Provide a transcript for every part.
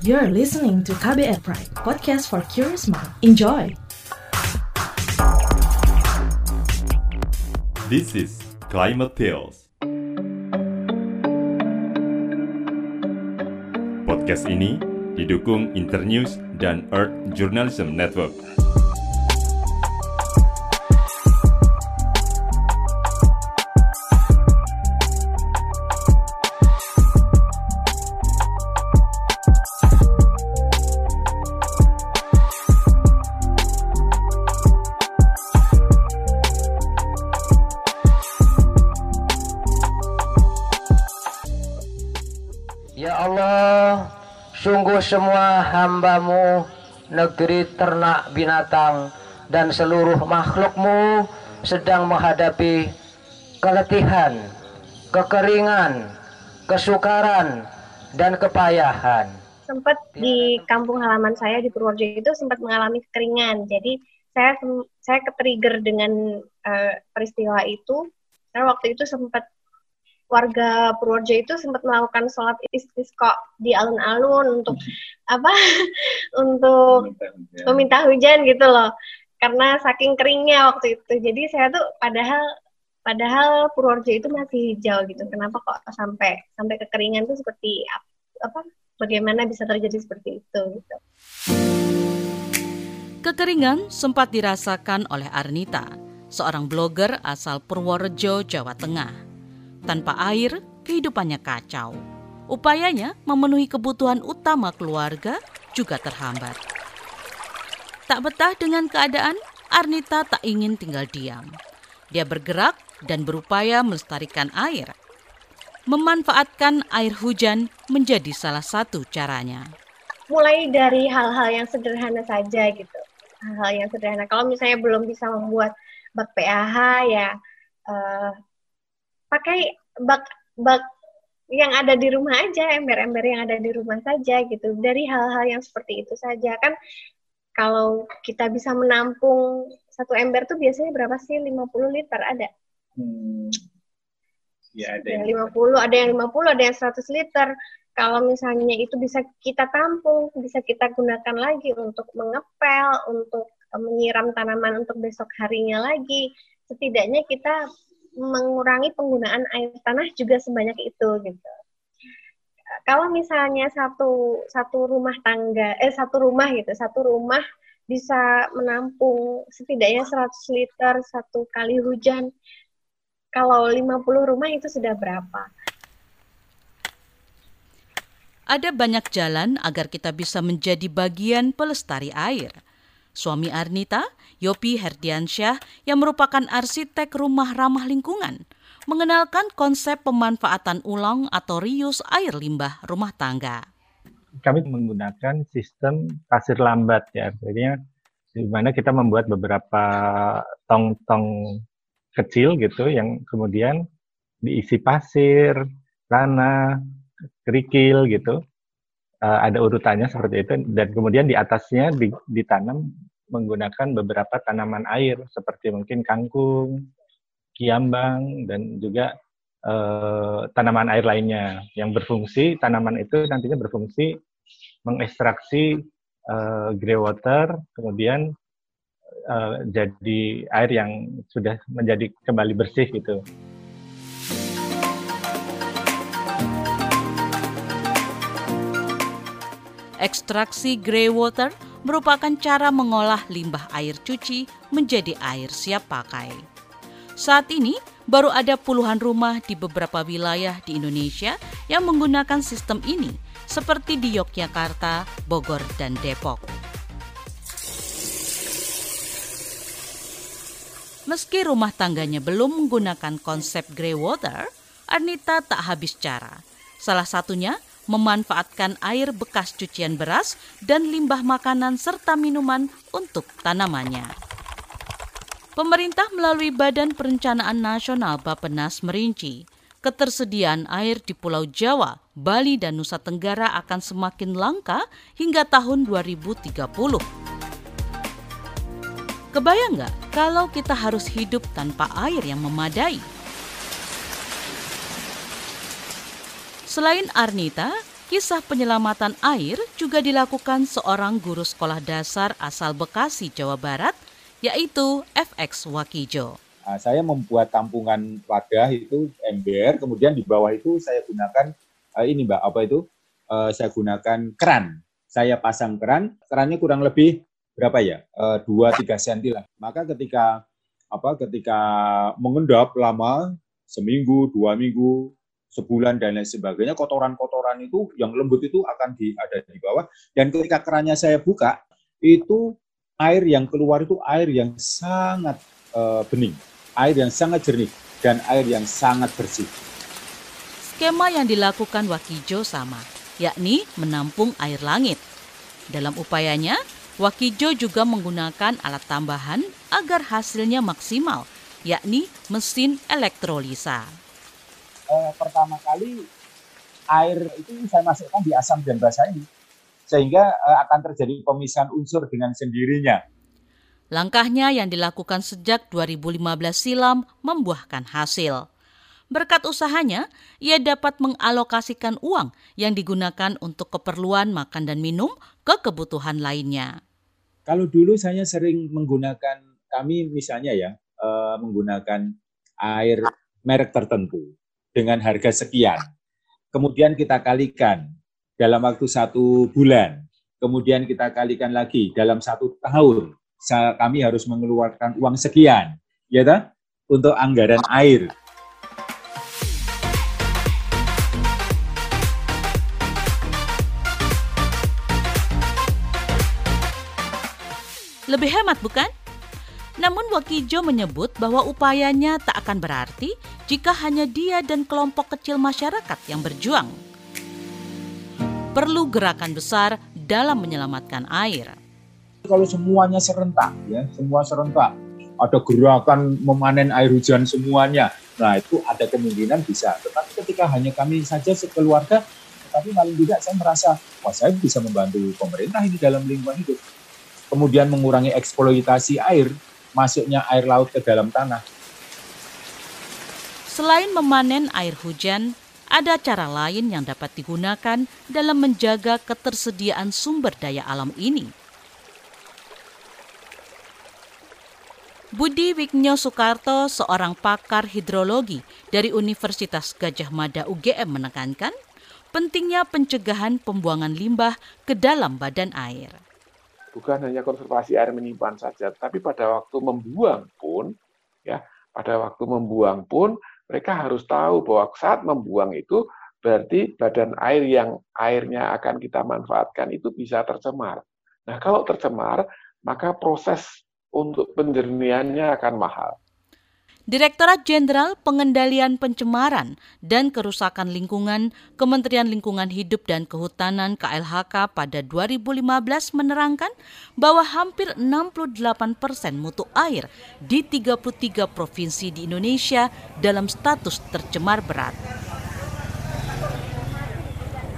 You're listening to KBR Pride, podcast for curious mind. Enjoy! This is Climate Tales. Podcast ini didukung Internews dan Earth Journalism Network. Ya Allah, sungguh semua hambamu, negeri ternak binatang, dan seluruh makhlukmu sedang menghadapi keletihan, kekeringan, kesukaran, dan kepayahan. sempat di kampung halaman saya di Purworejo itu sempat mengalami kekeringan. Jadi saya saya ketrigger dengan eh, peristiwa itu. Karena waktu itu sempat warga Purworejo itu sempat melakukan sholat istisqa di alun-alun untuk apa? untuk meminta hujan gitu loh. Karena saking keringnya waktu itu. Jadi saya tuh padahal padahal Purworejo itu masih hijau gitu. Kenapa kok sampai sampai kekeringan tuh seperti ap- apa? Bagaimana bisa terjadi seperti itu gitu. Kekeringan sempat dirasakan oleh Arnita, seorang blogger asal Purworejo, Jawa Tengah. Tanpa air, kehidupannya kacau. Upayanya memenuhi kebutuhan utama keluarga juga terhambat. Tak betah dengan keadaan, Arnita tak ingin tinggal diam. Dia bergerak dan berupaya melestarikan air. Memanfaatkan air hujan menjadi salah satu caranya. mulai dari hal-hal yang sederhana saja gitu hal-hal yang sederhana kalau misalnya belum bisa membuat bak PAH ya eh, pakai bak bak yang ada di rumah aja ember-ember yang ada di rumah saja gitu dari hal-hal yang seperti itu saja. Kan kalau kita bisa menampung satu ember tuh biasanya berapa sih? 50 liter ada? Hmm. Ya ada yang yang 50 ada yang 50 ada yang 100 liter. Kalau misalnya itu bisa kita tampung bisa kita gunakan lagi untuk mengepel untuk menyiram tanaman untuk besok harinya lagi. Setidaknya kita mengurangi penggunaan air tanah juga sebanyak itu gitu kalau misalnya satu satu rumah tangga eh satu rumah gitu satu rumah bisa menampung setidaknya 100 liter satu kali hujan kalau 50 rumah itu sudah berapa? Ada banyak jalan agar kita bisa menjadi bagian pelestari air. Suami Arnita, Yopi Herdiansyah, yang merupakan arsitek rumah ramah lingkungan, mengenalkan konsep pemanfaatan ulang atau reuse air limbah rumah tangga. kami menggunakan sistem pasir lambat ya. Jadi di mana kita membuat beberapa tong-tong kecil gitu yang kemudian diisi pasir, tanah, kerikil gitu. Eh, ada urutannya seperti itu dan kemudian di atasnya di- ditanam menggunakan beberapa tanaman air seperti mungkin kangkung, kiambang dan juga eh, tanaman air lainnya yang berfungsi tanaman itu nantinya berfungsi mengekstraksi eh, grey water kemudian eh, jadi air yang sudah menjadi kembali bersih gitu. Ekstraksi grey water merupakan cara mengolah limbah air cuci menjadi air siap pakai. Saat ini, baru ada puluhan rumah di beberapa wilayah di Indonesia yang menggunakan sistem ini, seperti di Yogyakarta, Bogor, dan Depok. Meski rumah tangganya belum menggunakan konsep grey water, Arnita tak habis cara. Salah satunya memanfaatkan air bekas cucian beras dan limbah makanan serta minuman untuk tanamannya. Pemerintah melalui Badan Perencanaan Nasional Bappenas merinci, ketersediaan air di Pulau Jawa, Bali, dan Nusa Tenggara akan semakin langka hingga tahun 2030. Kebayang nggak kalau kita harus hidup tanpa air yang memadai? Selain Arnita, Kisah penyelamatan air juga dilakukan seorang guru sekolah dasar asal Bekasi, Jawa Barat, yaitu FX Wakijo. Nah, saya membuat tampungan wadah itu ember, kemudian di bawah itu saya gunakan uh, ini mbak apa itu? Uh, saya gunakan keran. Saya pasang keran, kerannya kurang lebih berapa ya? Eh, dua tiga senti lah. Maka ketika apa? Ketika mengendap lama seminggu, dua minggu, sebulan dan lain sebagainya, kotoran-kotoran itu yang lembut itu akan di, ada di bawah. Dan ketika kerannya saya buka, itu air yang keluar itu air yang sangat uh, bening, air yang sangat jernih, dan air yang sangat bersih. Skema yang dilakukan Wakijo sama, yakni menampung air langit. Dalam upayanya, Wakijo juga menggunakan alat tambahan agar hasilnya maksimal, yakni mesin elektrolisa eh, pertama kali air itu saya masukkan di asam dan basa ini sehingga eh, akan terjadi pemisahan unsur dengan sendirinya. Langkahnya yang dilakukan sejak 2015 silam membuahkan hasil. Berkat usahanya, ia dapat mengalokasikan uang yang digunakan untuk keperluan makan dan minum ke kebutuhan lainnya. Kalau dulu saya sering menggunakan, kami misalnya ya, eh, menggunakan air merek tertentu dengan harga sekian. Kemudian kita kalikan dalam waktu satu bulan. Kemudian kita kalikan lagi dalam satu tahun. Kami harus mengeluarkan uang sekian, ya tak? Untuk anggaran air. Lebih hemat bukan? Namun Wakijo menyebut bahwa upayanya tak akan berarti jika hanya dia dan kelompok kecil masyarakat yang berjuang. Perlu gerakan besar dalam menyelamatkan air. Kalau semuanya serentak, ya, semua serentak, ada gerakan memanen air hujan semuanya. Nah, itu ada kemungkinan bisa. Tetapi ketika hanya kami saja sekeluarga, tapi paling tidak saya merasa, wah saya bisa membantu pemerintah ini dalam lingkungan hidup. Kemudian mengurangi eksploitasi air, masuknya air laut ke dalam tanah. Selain memanen air hujan, ada cara lain yang dapat digunakan dalam menjaga ketersediaan sumber daya alam ini. Budi Wignyo Soekarto, seorang pakar hidrologi dari Universitas Gajah Mada UGM menekankan pentingnya pencegahan pembuangan limbah ke dalam badan air bukan hanya konservasi air menyimpan saja, tapi pada waktu membuang pun, ya, pada waktu membuang pun mereka harus tahu bahwa saat membuang itu berarti badan air yang airnya akan kita manfaatkan itu bisa tercemar. Nah, kalau tercemar, maka proses untuk penjernihannya akan mahal. Direktorat Jenderal Pengendalian Pencemaran dan Kerusakan Lingkungan Kementerian Lingkungan Hidup dan Kehutanan KLHK pada 2015 menerangkan bahwa hampir 68 persen mutu air di 33 provinsi di Indonesia dalam status tercemar berat.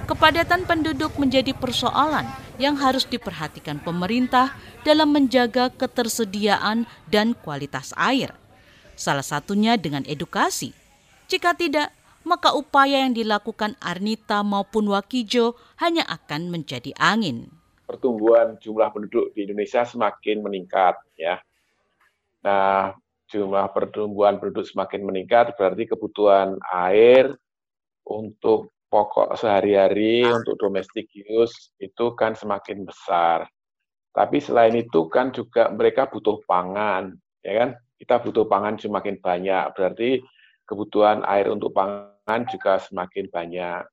Kepadatan penduduk menjadi persoalan yang harus diperhatikan pemerintah dalam menjaga ketersediaan dan kualitas air – salah satunya dengan edukasi. Jika tidak, maka upaya yang dilakukan Arnita maupun Wakijo hanya akan menjadi angin. Pertumbuhan jumlah penduduk di Indonesia semakin meningkat ya. Nah, jumlah pertumbuhan penduduk semakin meningkat berarti kebutuhan air untuk pokok sehari-hari untuk domestic use itu kan semakin besar. Tapi selain itu kan juga mereka butuh pangan, ya kan? Kita butuh pangan semakin banyak, berarti kebutuhan air untuk pangan juga semakin banyak.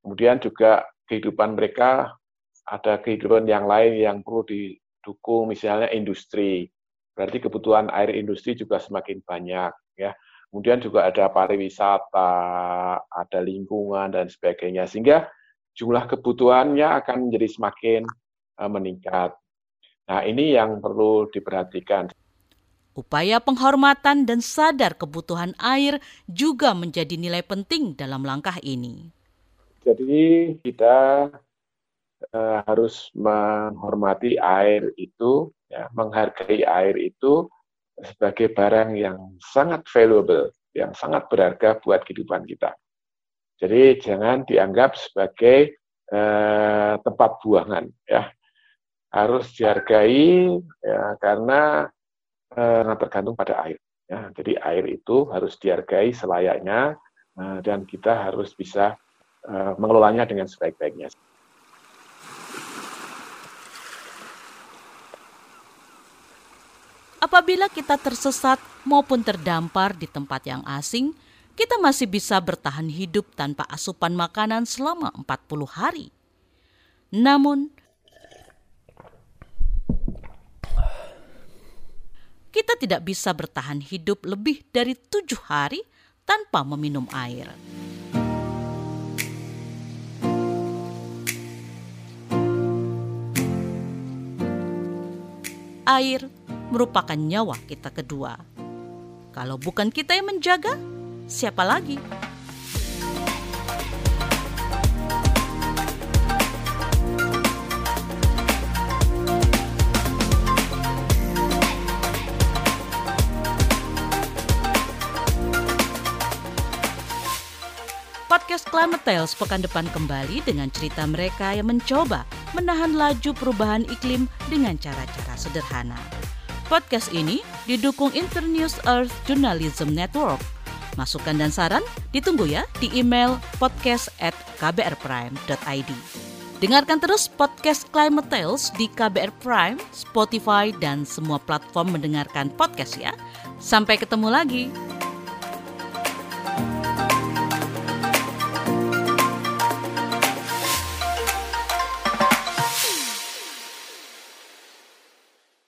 Kemudian juga kehidupan mereka ada kehidupan yang lain yang perlu didukung, misalnya industri. Berarti kebutuhan air industri juga semakin banyak, ya. Kemudian juga ada pariwisata, ada lingkungan dan sebagainya, sehingga jumlah kebutuhannya akan menjadi semakin eh, meningkat. Nah, ini yang perlu diperhatikan. Upaya penghormatan dan sadar kebutuhan air juga menjadi nilai penting dalam langkah ini. Jadi kita uh, harus menghormati air itu, ya, menghargai air itu sebagai barang yang sangat valuable, yang sangat berharga buat kehidupan kita. Jadi jangan dianggap sebagai eh, tempat buangan ya harus dihargai ya karena eh, tergantung pada air ya jadi air itu harus dihargai selayaknya eh, dan kita harus bisa eh, mengelolanya dengan sebaik-baiknya. Apabila kita tersesat maupun terdampar di tempat yang asing, kita masih bisa bertahan hidup tanpa asupan makanan selama 40 hari. Namun, kita tidak bisa bertahan hidup lebih dari tujuh hari tanpa meminum air. Air merupakan nyawa kita kedua. Kalau bukan kita yang menjaga, siapa lagi? Climate Tales pekan depan kembali dengan cerita mereka yang mencoba menahan laju perubahan iklim dengan cara-cara sederhana. Podcast ini didukung Internews Earth Journalism Network. Masukan dan saran ditunggu ya di email podcast at kbrprime.id. Dengarkan terus podcast Climate Tales di KBR Prime, Spotify, dan semua platform mendengarkan podcast ya. Sampai ketemu lagi.